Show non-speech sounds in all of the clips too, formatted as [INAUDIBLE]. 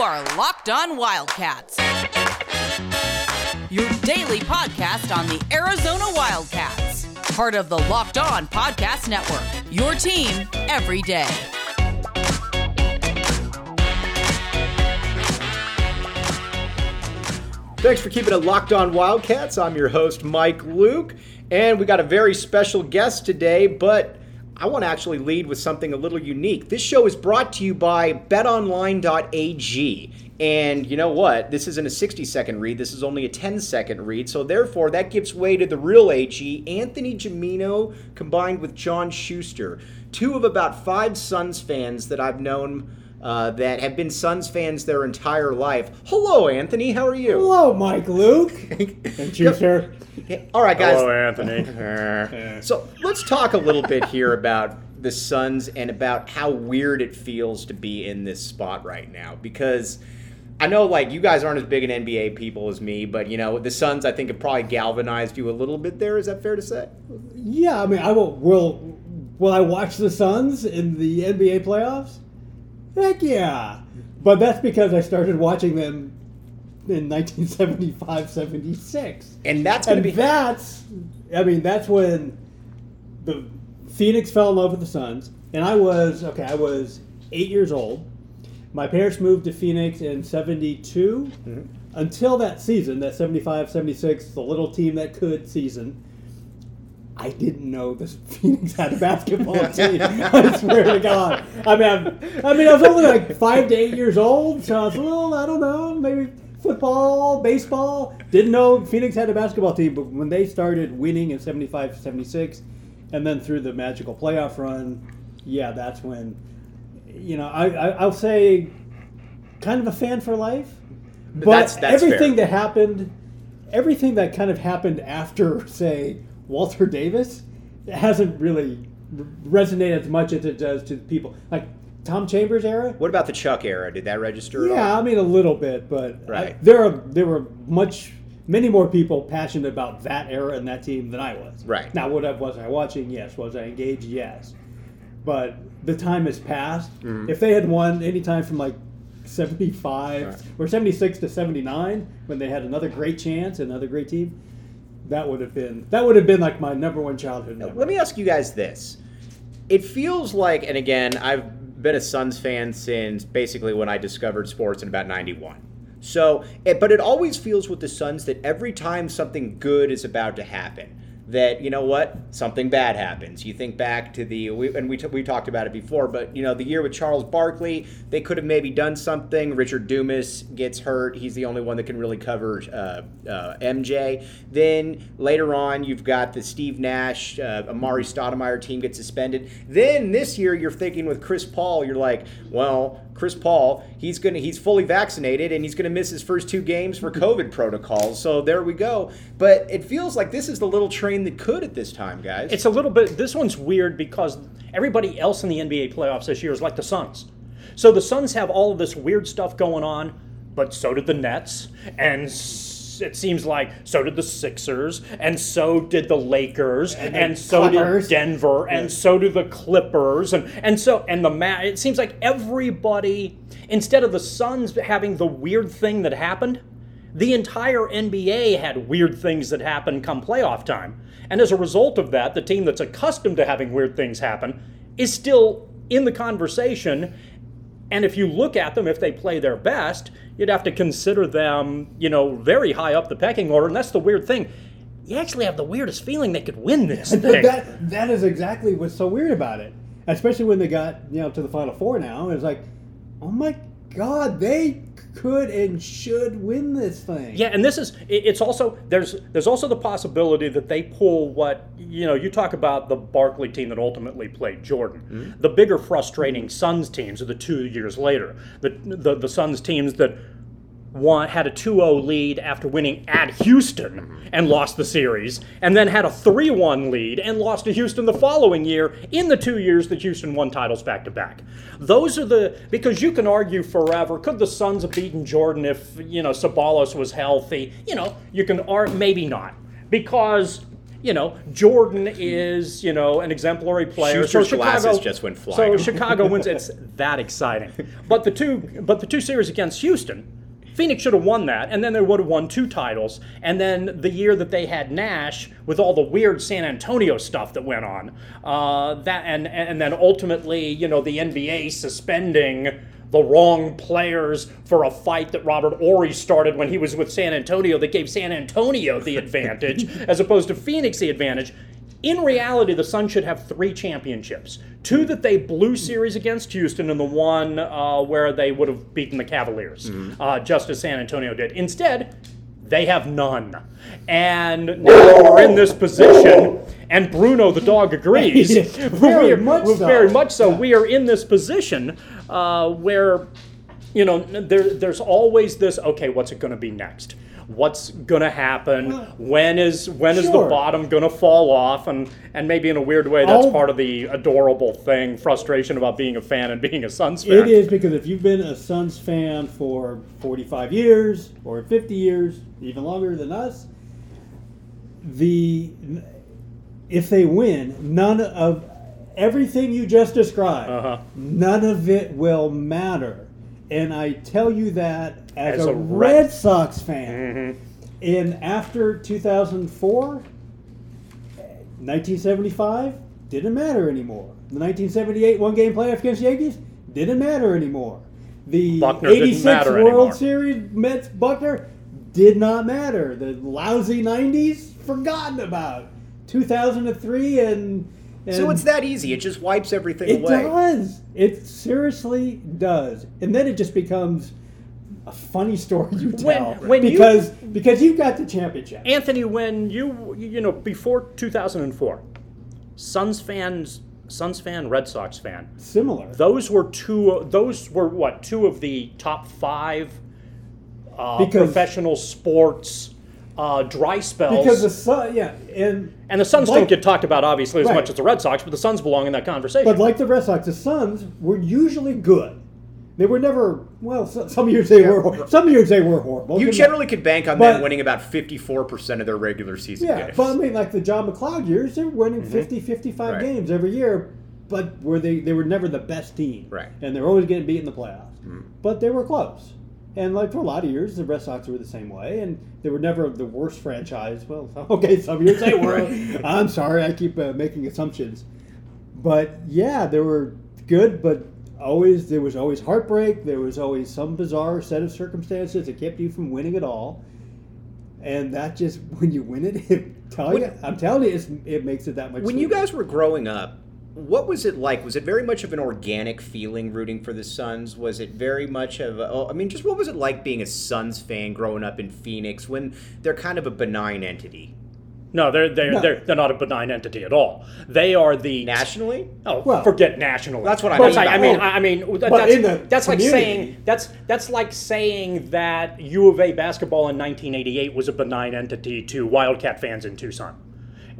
are Locked On Wildcats, your daily podcast on the Arizona Wildcats, part of the Locked On Podcast Network. Your team every day. Thanks for keeping it locked on Wildcats. I'm your host, Mike Luke, and we got a very special guest today, but I want to actually lead with something a little unique. This show is brought to you by betonline.ag. And you know what? This isn't a 60 second read, this is only a 10 second read. So therefore, that gives way to the real AG, Anthony Gimino, combined with John Schuster. Two of about five Suns fans that I've known uh, that have been Suns fans their entire life. Hello, Anthony. How are you? Hello, Mike Luke. [LAUGHS] and Schuster. All right, guys. Hello, Anthony. [LAUGHS] So let's talk a little bit here about the Suns and about how weird it feels to be in this spot right now. Because I know, like, you guys aren't as big an NBA people as me, but, you know, the Suns, I think, have probably galvanized you a little bit there. Is that fair to say? Yeah, I mean, I will. Will Will I watch the Suns in the NBA playoffs? Heck yeah! But that's because I started watching them in 1975-76. And that's going to be. that's i mean that's when the phoenix fell in love with the suns and i was okay i was eight years old my parents moved to phoenix in 72 Mm-hmm. until that season that 75 76 the little team that could season I didn't know this [LAUGHS] Phoenix had a basketball [LAUGHS] team. I swear to God. I mean, I'm, I mean, I was only like five to eight years old, so I was a little, I don't know, maybe football, baseball. Didn't know Phoenix had a basketball team, but when they started winning in 75 76, and then through the magical playoff run, yeah, that's when, you know, I, I, I'll say kind of a fan for life. But That's- that's everything fair. that happened, everything that kind of happened after, [LAUGHS] say, Walter Davis, hasn't really resonated as much as it does to people. Like Tom Chambers era, What about the Chuck era? Did that register at all? yeah, I mean a little bit, but I- there are there were much many more people passionate about that era and that team than I was. Right. now, what I- was I watching? Yes. Was I engaged? Yes. But the time has passed. Mm-hmm. If they had won any time from like. 75 Right. or 76 to 79 when they had another great chance another great team that would have been that would have been like my number one childhood memory. Let me ask you guys this. It feels like, and again, I've been a Suns fan since basically when I discovered sports in about 91. So, it, but it always feels with the Suns that every time something good is about to happen, that you know what, something bad happens. You think back to the, we, and we, t- we talked about it before, but you know, the year with Charles Barkley, they could have maybe done something. Richard Dumas gets hurt. He's the only one that can really cover uh, uh, MJ. Then later on, you've got the Steve Nash, uh, Amar'e Stoudemire team gets suspended. Then this year, you're thinking with Chris Paul, you're like, well, Chris Paul, he's gonna he's fully vaccinated and he's gonna miss his first two games for COVID protocols. So there we go. But it feels like this is the little train that could at this time, guys. It's a little bit. This one's weird because everybody else in the NBA playoffs this year is like the Suns. So the Suns have all of this weird stuff going on, but so did the Nets, and it seems like so did the Sixers, and so did the Lakers, and, the so Clippers. did Denver, and so do the Clippers, and and so and the It seems like everybody, instead of the Suns having the weird thing that happened, the entire NBA had weird things that happen come playoff time. And as a result of that, the team that's accustomed to having weird things happen is still in the conversation. And if you look at them, if they play their best, you'd have to consider them, you know, very high up the pecking order. And that's the weird thing. You actually have the weirdest feeling they could win this thing. that that is exactly what's so weird about it. Especially when they got you know to the final four now, it's like, oh my god, they could and should win this thing. Yeah, and this is it's also there's there's also the possibility that they pull what you know you talk about the Barkley team that ultimately played Jordan. Hmm? The bigger frustrating Suns teams are the two years later. The the, the Suns teams that won had a 2-0 lead after winning at Houston and lost the series and then had a 3-1 lead and lost to Houston the following year in the 2 years that Houston won titles back to back. Those are the because you can argue forever could the Suns have beaten Jordan if, you know, Ceballos was healthy? You know, you can argue maybe not because you know, Jordan is, you know, an exemplary player. Schuster's so Chicago glasses just went So. Chicago wins. It's that exciting. But the two, but the two series against Houston, Phoenix should have won that, and then they would have won two titles. And then the year that they had Nash, with all the weird San Antonio stuff that went on, uh, that and and then ultimately, you know, the NBA suspending the wrong players for a fight that Robert Horry started when he was with San Antonio that gave San Antonio the advantage [LAUGHS] as opposed to Phoenix the advantage. In reality, the Suns should have three championships: two that they blew series against Houston, and the one uh, where they would have beaten the Cavaliers, uh, just as San Antonio did. Instead, they have none, and [LAUGHS] now we're in this position. And Bruno the dog agrees. [LAUGHS] Very much so. Very much so. We are in this position uh, where, you know, there, there's always this. Okay, what's it going to be next? What's going to happen? When is when is the Sure. bottom going to fall off? And and maybe in a weird way, that's All- part of the adorable thing, frustration about being a fan and being a Suns fan. It is because if you've been a Suns fan for 45 years or 50 years, even longer than us, the if they win, none of everything you just described, Uh-huh. none of it will matter. And I tell you that as, As a, a Red, Red- Sox fan. Mm-hmm. And after 2004, 1975 didn't matter anymore. The 1978 one-game playoff against the Yankees didn't matter anymore. The Buckner 86 World anymore. Series Mets Buckner did not matter. The lousy 90s forgotten about. 2003 and, and So it's that easy. It just wipes everything it away. It does. It seriously does. And then it just becomes a funny story you tell when you- because because you've got the championship. Anthony, when you you know before 2004, Suns fans, Suns fan, Red Sox fan, Similar. those were two. Those were what two of the top five uh, Because- professional sports uh, dry spells. Because the Sun, yeah, and and the Suns like- don't get talked about obviously as Right. much as the Red Sox, but the Suns belong in that conversation. but like the Red Sox, the Suns were usually good. They were never well. so- Some years they were. Some years they were horrible. You generally could bank on But- them winning about 54% of their regular season Yeah, games. but I mean, like the John MacLeod years, they were winning 50, 55 Right. games every year, but were they? They were never the best team, Right. And they're always getting beat in the playoffs, but they were close. And like for a lot of years, the Red Sox were the same way, and they were never the worst franchise. Well, [LAUGHS] okay, some years they were. [LAUGHS] I'm sorry, I keep uh, making assumptions, but yeah, they were good, but always there was always heartbreak. There was always some bizarre set of circumstances that kept you from winning it all and that just [LAUGHS] when you win it, it tell you, I'm telling you, it's, it makes it that much. when you guys were growing up, what was it like? Was it very much of an organic feeling rooting for the Suns? Was it very much of a, oh, I mean, just what was it like being a Suns fan growing up in Phoenix when they're kind of a benign entity? no, they're they're, No. they're they're not a benign entity at all. They are the Nationally? Oh, Well- forget nationally. That's what I mean like- I mean. I I mean, that's, that's like saying that's that's like saying that U of A basketball in 1988 was a benign entity to Wildcat fans in Tucson.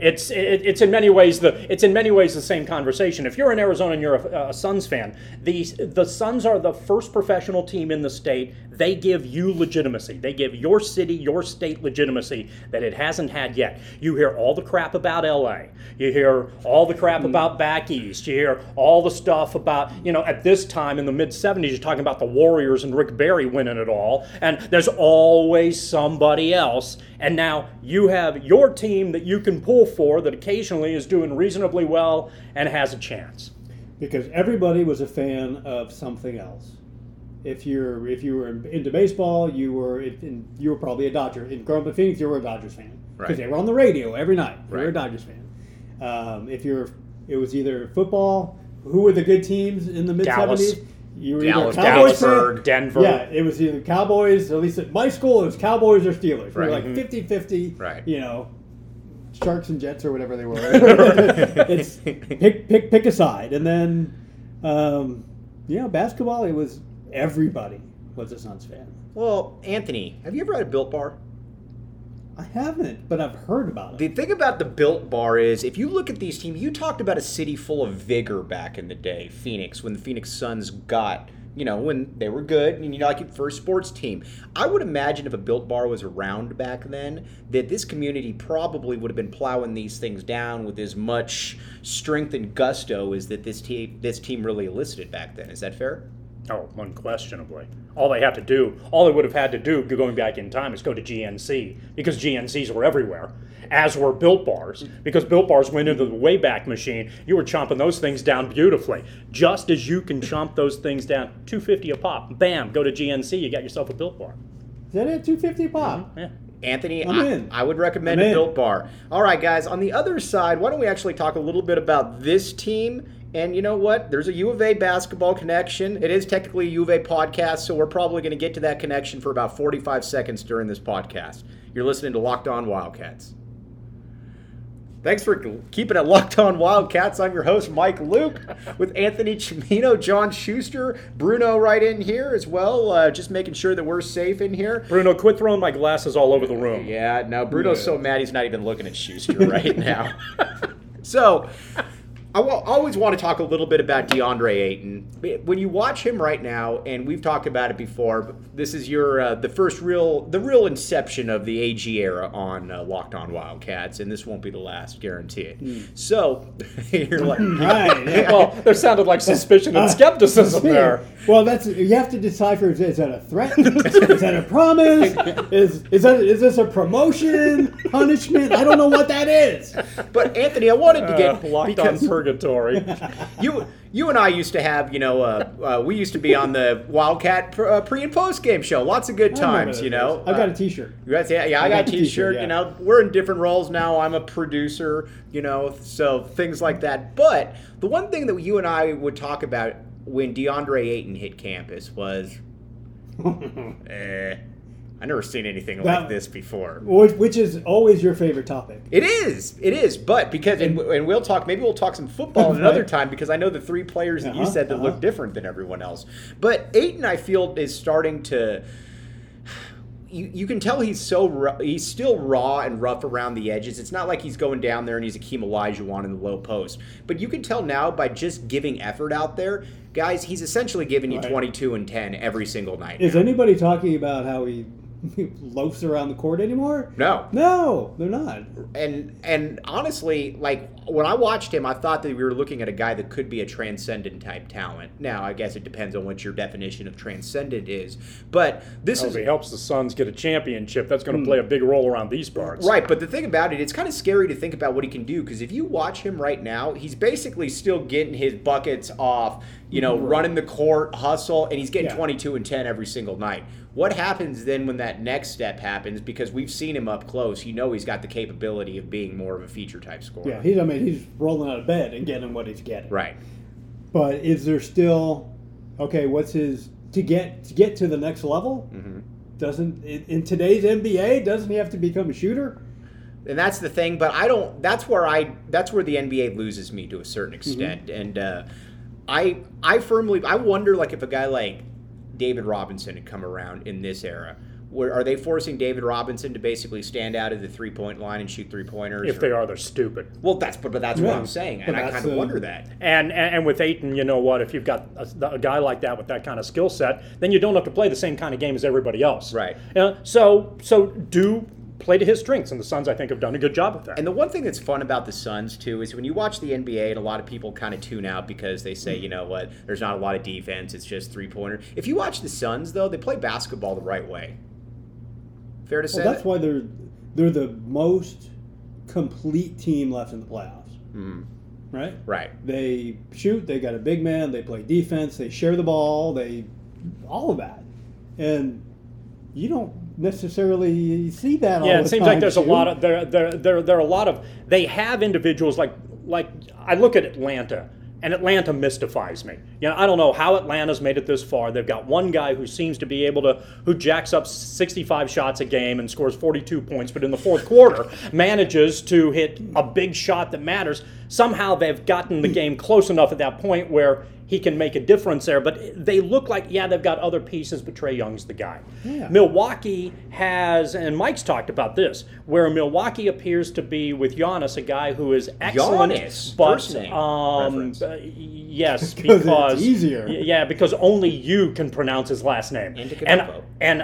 It's it, it's in many ways the it's in many ways the same conversation. If you're in Arizona and you're a, a Suns fan, the the Suns are the first professional team in the state. They give you legitimacy. They give your city, your state legitimacy that it hasn't had yet. You hear all the crap about LA. You hear all the crap mm-hmm. about back east. You hear all the stuff about you know at this time in the mid 70s you're talking about the Warriors and Rick Barry winning it all, and there's always somebody else. And now you have your team that you can pull for that occasionally is doing reasonably well and has a chance. because everybody was a fan of something else. If you're if you were into baseball, you were in, you were probably a Dodger. In growing up in Phoenix, you were a Dodgers fan because Right. they were on the radio every night. You were a Dodgers fan. Um, if you're, it was either football. Who were the good teams in the mid seventies? You were Dallas, either Cowboys fan- Dallasburg, Denver. Yeah, it was either Cowboys, at least at my school, it was Cowboys or Steelers. We were Right. like 50 50, Right. you know, Sharks and Jets or whatever they were. [LAUGHS] [LAUGHS] it's pick, pick, pick a side. And then, um, you know, basketball, it was everybody was a Suns fan. Well, Anthony, have you ever had a Built Bar? I haven't, but I've heard about it. The thing about the Built Bar is, if you look at these teams, you talked about a city full of vigor back in the day, Phoenix, when the Phoenix Suns got you know, when they were good, and you know, like your first sports team. I would imagine if a Built Bar was around back then, that this community probably would have been plowing these things down with as much strength and gusto as that this team this team really elicited back then. Is that fair? Oh, unquestionably. All they have to do, all they would have had to do going back in time is go to GNC because GNCs were everywhere, as were Built Bars. Because Built Bars went into the Wayback Machine, you were chomping those things down beautifully. Just as you can chomp those things down, 250 a pop. Bam, go to GNC, you got yourself a Built Bar. Is that it? 250 a pop? Mm-hmm, yeah. Anthony, I'm I, would recommend a. Built Bar. All right, guys. On the other side, why don't we actually talk a little bit about this team? And you know what? There's a U of A basketball connection. It is technically a U of A podcast, so we're probably going to get to that connection for about 45 seconds during this podcast. You're listening to Locked On Wildcats. Thanks for keeping it locked on Wildcats. I'm your host, Mike Luke, with Anthony Gimino, John Schuster, Bruno right in here as well, uh, just making sure that we're safe in here. Bruno, quit throwing my glasses all over the room. Yeah, no, Bruno's so mad he's not even looking at Schuster right [LAUGHS] now. so, I always want to talk a little bit about DeAndre Ayton. When you watch him right now, and we've talked about it before, but this is your uh, the first real the real inception of the AG era on uh, Locked On Wildcats, and this won't be the last, guarantee it. So, [LAUGHS] you're like, [LAUGHS] Right. yeah. Well, there sounded like suspicion and skepticism there. Well, that's you have to decipher: is, is that a threat? is that a promise? Is is that is this a promotion? Punishment? I don't know what that is. but Anthony, I wanted to get Uh, locked because- on purgatory. [LAUGHS] you you and I used to have you know uh, uh, we used to be on the Wildcat pr- uh, pre and post game show. Lots of good times, you know. days. I got Uh, a T-shirt. you guys- yeah, yeah, I, got, got a the t-shirt. t-shirt, You know, we're in different roles now. I'm a producer, you know, so things like that. But the one thing that you and I would talk about when DeAndre Ayton hit campus was, [LAUGHS] eh, I never seen anything like this before. Which, which is always your favorite topic. It is. It is. But because and, and we'll talk. Maybe we'll talk some football [LAUGHS] another time because I know the three players that you Uh-huh, said that look uh-huh. different than everyone else. But Ayton, I feel, is starting to. You, you can tell he's so he's still raw and rough around the edges. It's not like he's going down there and he's Akeem Olajuwon in the low post. But you can tell now by just giving effort out there, guys. He's essentially giving you Right. 22 and 10 every single night. Is now. anybody talking about how he [LAUGHS] loafs around the court anymore? no, No, they're not. and and honestly, like when I watched him, I thought that we were looking at a guy that could be a transcendent type talent. Now, I guess it depends on what your definition of transcendent is, but this If is he helps the Suns get a championship, that's going to hmm. play a big role around these parts. Right, but the thing about it, it's kind of scary to think about what he can do because if you watch him right now, he's basically still getting his buckets off, you know, running the court, hustle, and he's getting Yeah. 22 and 10 every single night. What happens then when that next step happens? Because we've seen him up close, you know he's got the capability of being more of a feature type scorer. Yeah, he's. I mean, he's rolling out of bed and getting what he's getting. Right. But is there still okay? What's his to get to get to the next level? Mm-hmm. Doesn't in, today's NBA doesn't he have to become a shooter? and that's the thing but i don't that's where i that's where the nba loses me to a certain Mm-hmm. extent and uh, i i firmly i wonder like if a guy like david robinson had come around in this era where are they forcing david robinson to basically stand out at the three point line and shoot three pointers If they are, they're stupid. well that's but, but that's what i'm saying and i kind of wonder that And, and and with Ayton, you know what? If you've got a, a guy like that with that kind of skill set, then you don't have to play the same kind of game as everybody else. Right. Uh, so so do play to his strengths, and the Suns, I think, have done a good job of that. And the one thing that's fun about the Suns too is when you watch the NBA, and a lot of people kind of tune out because they say, you know what, there's not a lot of defense; it's just three pointer. If you watch the Suns, though, they play basketball the right way. Fair to say. Well, that's that? why they're they're the most complete team left in the playoffs. Mhm. Right? Right. They shoot. They got a big man. They play defense. They share the ball. They all of that, and you don't necessarily see that. all yeah, it seems like there's a lot of there there there there are a lot of they have individuals like like I look at Atlanta. And Atlanta mystifies me. You know, I don't know how Atlanta's made it this far. They've got one guy who seems to be able to, who jacks up 65 shots a game and scores 42 points, but in the fourth quarter manages to hit a big shot that matters. Somehow they've gotten the game close enough at that point where he can make a difference there. But they look like, yeah, they've got other pieces, but Trae Young's the guy. Yeah. Milwaukee has, and Mike's talked about this, where Milwaukee appears to be with Giannis, a guy who is excellent, Giannis, but first name um, uh, yes, [LAUGHS] Because easier. Yeah, because only you can pronounce his last name. And and and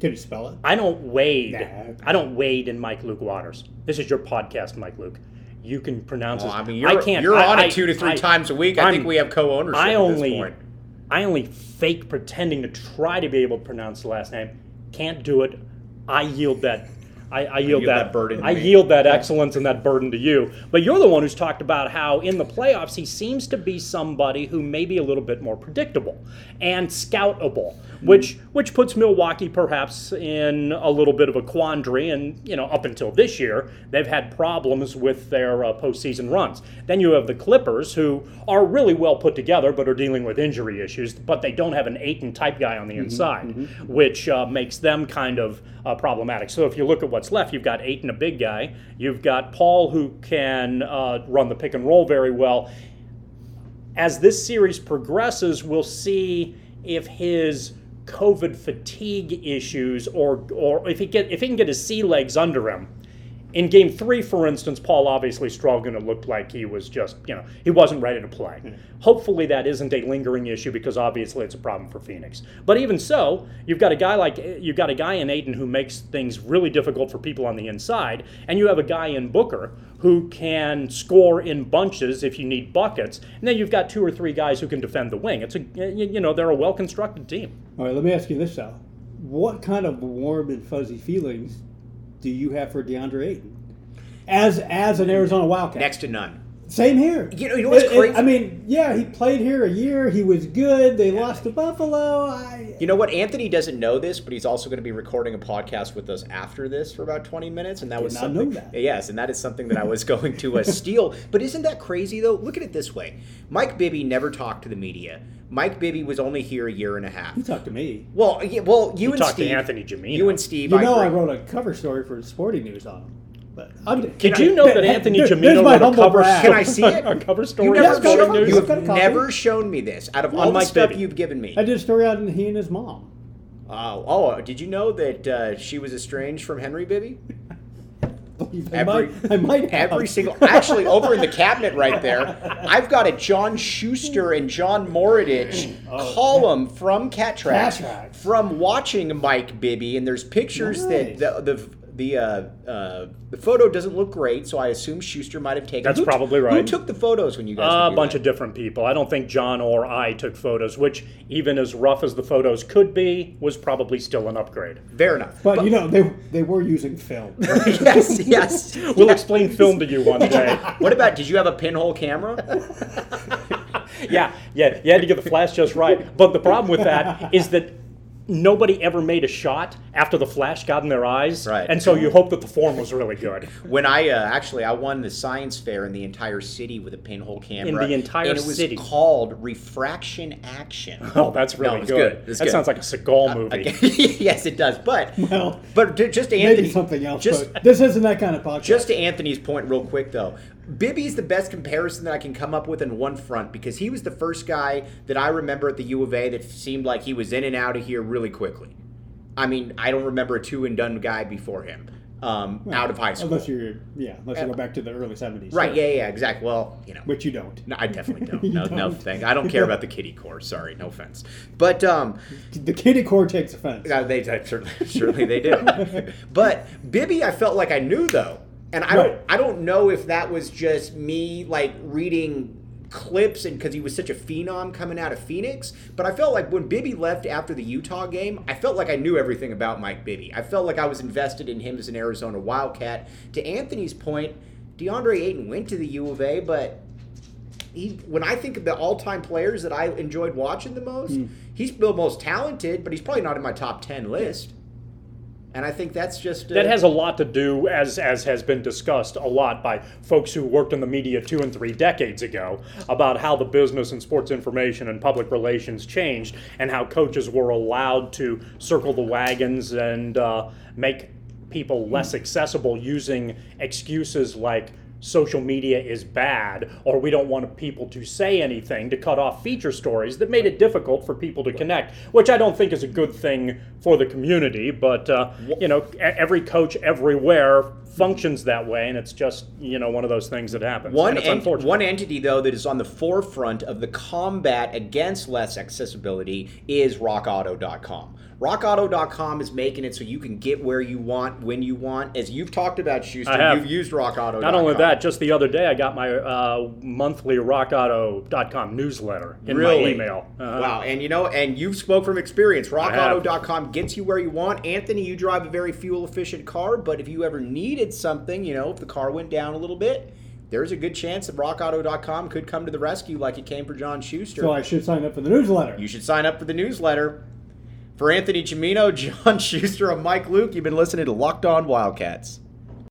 Can you spell it? I don't wade. Nah. I don't wade in Mike Luke Waters. This is your podcast, Mike Luke. You can pronounce Well. I mean, you're, I can't. you're I- on I- it two to three I- times a week. I I'm- think we have co-ownership I at only, this point. I only fake pretending to try to be able to pronounce the last name. Can't do it. I yield that. I, I yield, yield that, that burden I me. yield that excellence and that burden to you. But you're the one who's talked about how in the playoffs he seems to be somebody who may be a little bit more predictable and scoutable, which which puts Milwaukee perhaps in a little bit of a quandary. And you know, up until this year, they've had problems with their uh, postseason runs. Then you have the Clippers, who are really well put together, but are dealing with injury issues. But they don't have an Ayton type guy on the inside, which uh, makes them kind of uh, problematic. So if you look at what's left, you've got Ayton, a big guy. You've got Paul, who can uh, run the pick and roll very well as this series progresses, we'll see if his COVID fatigue issues or or if he get if he can get his sea legs under him. In game three, for instance, Paul obviously struggled and it looked like he was just, you know, he wasn't ready to play. Hopefully that isn't a lingering issue because obviously it's a problem for Phoenix. But even so, you've got a guy like you've got a guy in Ayton who makes things really difficult for people on the inside, and you have a guy in Booker who can score in bunches if you need buckets, and then you've got two or three guys who can defend the wing. It's a you you know they're a well constructed team. All right, let me ask you this, Sal. What kind of warm and fuzzy feelings do you have for DeAndre Ayton? As as an Arizona Wildcat. Next to none. Same here. You know- you know what's It- it- I mean, yeah, he played here a year. He was good. They lost to Buffalo. I, You know what? Anthony doesn't know this, but he's also going to be recording a podcast with us after this for about 20 minutes, and that was not something. know that. Yes, and that is something that I was going to uh, steal. [LAUGHS] But isn't that crazy though? Look at it this way: Mike Bibby never talked to the media. Mike Bibby was only here a year and a half. you talked to me. Well, yeah, well, you and talked to Anthony Gimino. You and Steve, You know, I agree. wrote a cover story for Sporting News on him. But I'm, Did you know that Anthony There- Gimino there's my wrote a humble cover? brag. Can I see it? [LAUGHS] a cover story You for never, Yes, go Sporting for it. News? you I've got a have copy. never shown me this. Out of all On the Mike stuff Bibby. you've given me, I did a story on he and his mom. Oh, oh, did you know that uh, she was estranged from Henry Bibby? I Every, might, I might have. every single. Actually, over in the cabinet right there, I've got a John Schuster and John Moradich column from Cat Tracks, Cat Tracks. from watching Mike Bibby, and there's pictures Nice. that the the the uh, uh, the photo doesn't look great, so I assume Schuster might have taken. That's Who t- probably Who right. took the photos when you guys? a bunch that? of different people. I don't think John or I took photos, which, even as rough as the photos could be, was probably still an upgrade. Fair enough. But, you know, they they were using film. [LAUGHS] yes, yes. [LAUGHS] We'll explain film to you one day. [LAUGHS] What about? Did you have a pinhole camera? yeah, yeah, you had to get the flash just right. But the problem with that is that nobody ever made a shot after the flash got in their eyes, Right. and so you hope that the form was really good. When I uh, actually I won the science fair in the entire city with a pinhole camera. In the entire and it was city. called Refraction Action. [LAUGHS] Oh, that's No, really it's good. good. It's that good. sounds like a Seagal movie. Okay. [LAUGHS] yes, it does. But Well, but to- just to Anthony, Maybe something else. Just but this isn't that kind of podcast. just to Anthony's point, real quick though, Bibby's the best comparison that I can come up with in one front because he was the first guy that I remember at the U of A that seemed like he was in and out of here really quickly. I mean, I don't remember a two and done guy before him um, out of high school. Unless you're, yeah, unless you go back to the early 70s. right? Yeah, yeah, exactly. Well, you know, Which you don't. no, I definitely don't. [LAUGHS] No, no don't. thing. I don't care about the kitty core. Sorry, no offense. But um, The kitty core takes offense. uh, they, they certainly, [LAUGHS] certainly they do. [LAUGHS] but Bibby, I felt like I knew though, and I don't, I don't know if that was just me like reading clips and because he was such a phenom coming out of Phoenix. But I felt like when Bibby left after the Utah game, I felt like I knew everything about Mike Bibby. I felt like I was invested in him as an Arizona Wildcat. To Anthony's point, DeAndre Ayton went to the U of A, but he, when I think of the all-time players that I enjoyed watching the most, hmm. he's the most talented, but he's probably not in my top ten list. And I think that's just uh, That has a lot to do, as as has been discussed a lot by folks who worked in the media two and three decades ago, about how the business and sports information and public relations changed, and how coaches were allowed to circle the wagons and uh, make people less accessible using excuses like social media is bad or we don't want people to say anything to cut off feature stories that made it difficult for people to connect, which I don't think is a good thing for the community. But uh, you know, every coach everywhere functions that way, and it's just you know one of those things that happens. One, and it's ent- unfortunate. one entity, though, that is on the forefront of the combat against less accessibility is RockAuto.com. RockAuto.com is making it so you can get where you want when you want. As you've talked about, Schuster, you've used RockAuto.com. Not only that, just the other day I got my uh, monthly RockAuto.com newsletter in really? my email. Uh-huh. Wow, and you know, and you've spoke from experience. RockAuto.com gets you where you want. Anthony, you drive a very fuel efficient car, but if you ever needed something, you know, if the car went down a little bit, there's a good chance that RockAuto.com could come to the rescue like it came for John Schuster. So I should sign up for the newsletter. You should sign up for the newsletter. For Anthony Gimino, [LAUGHS] John Schuster, and Mike Luke, you've been listening to Locked On Wildcats.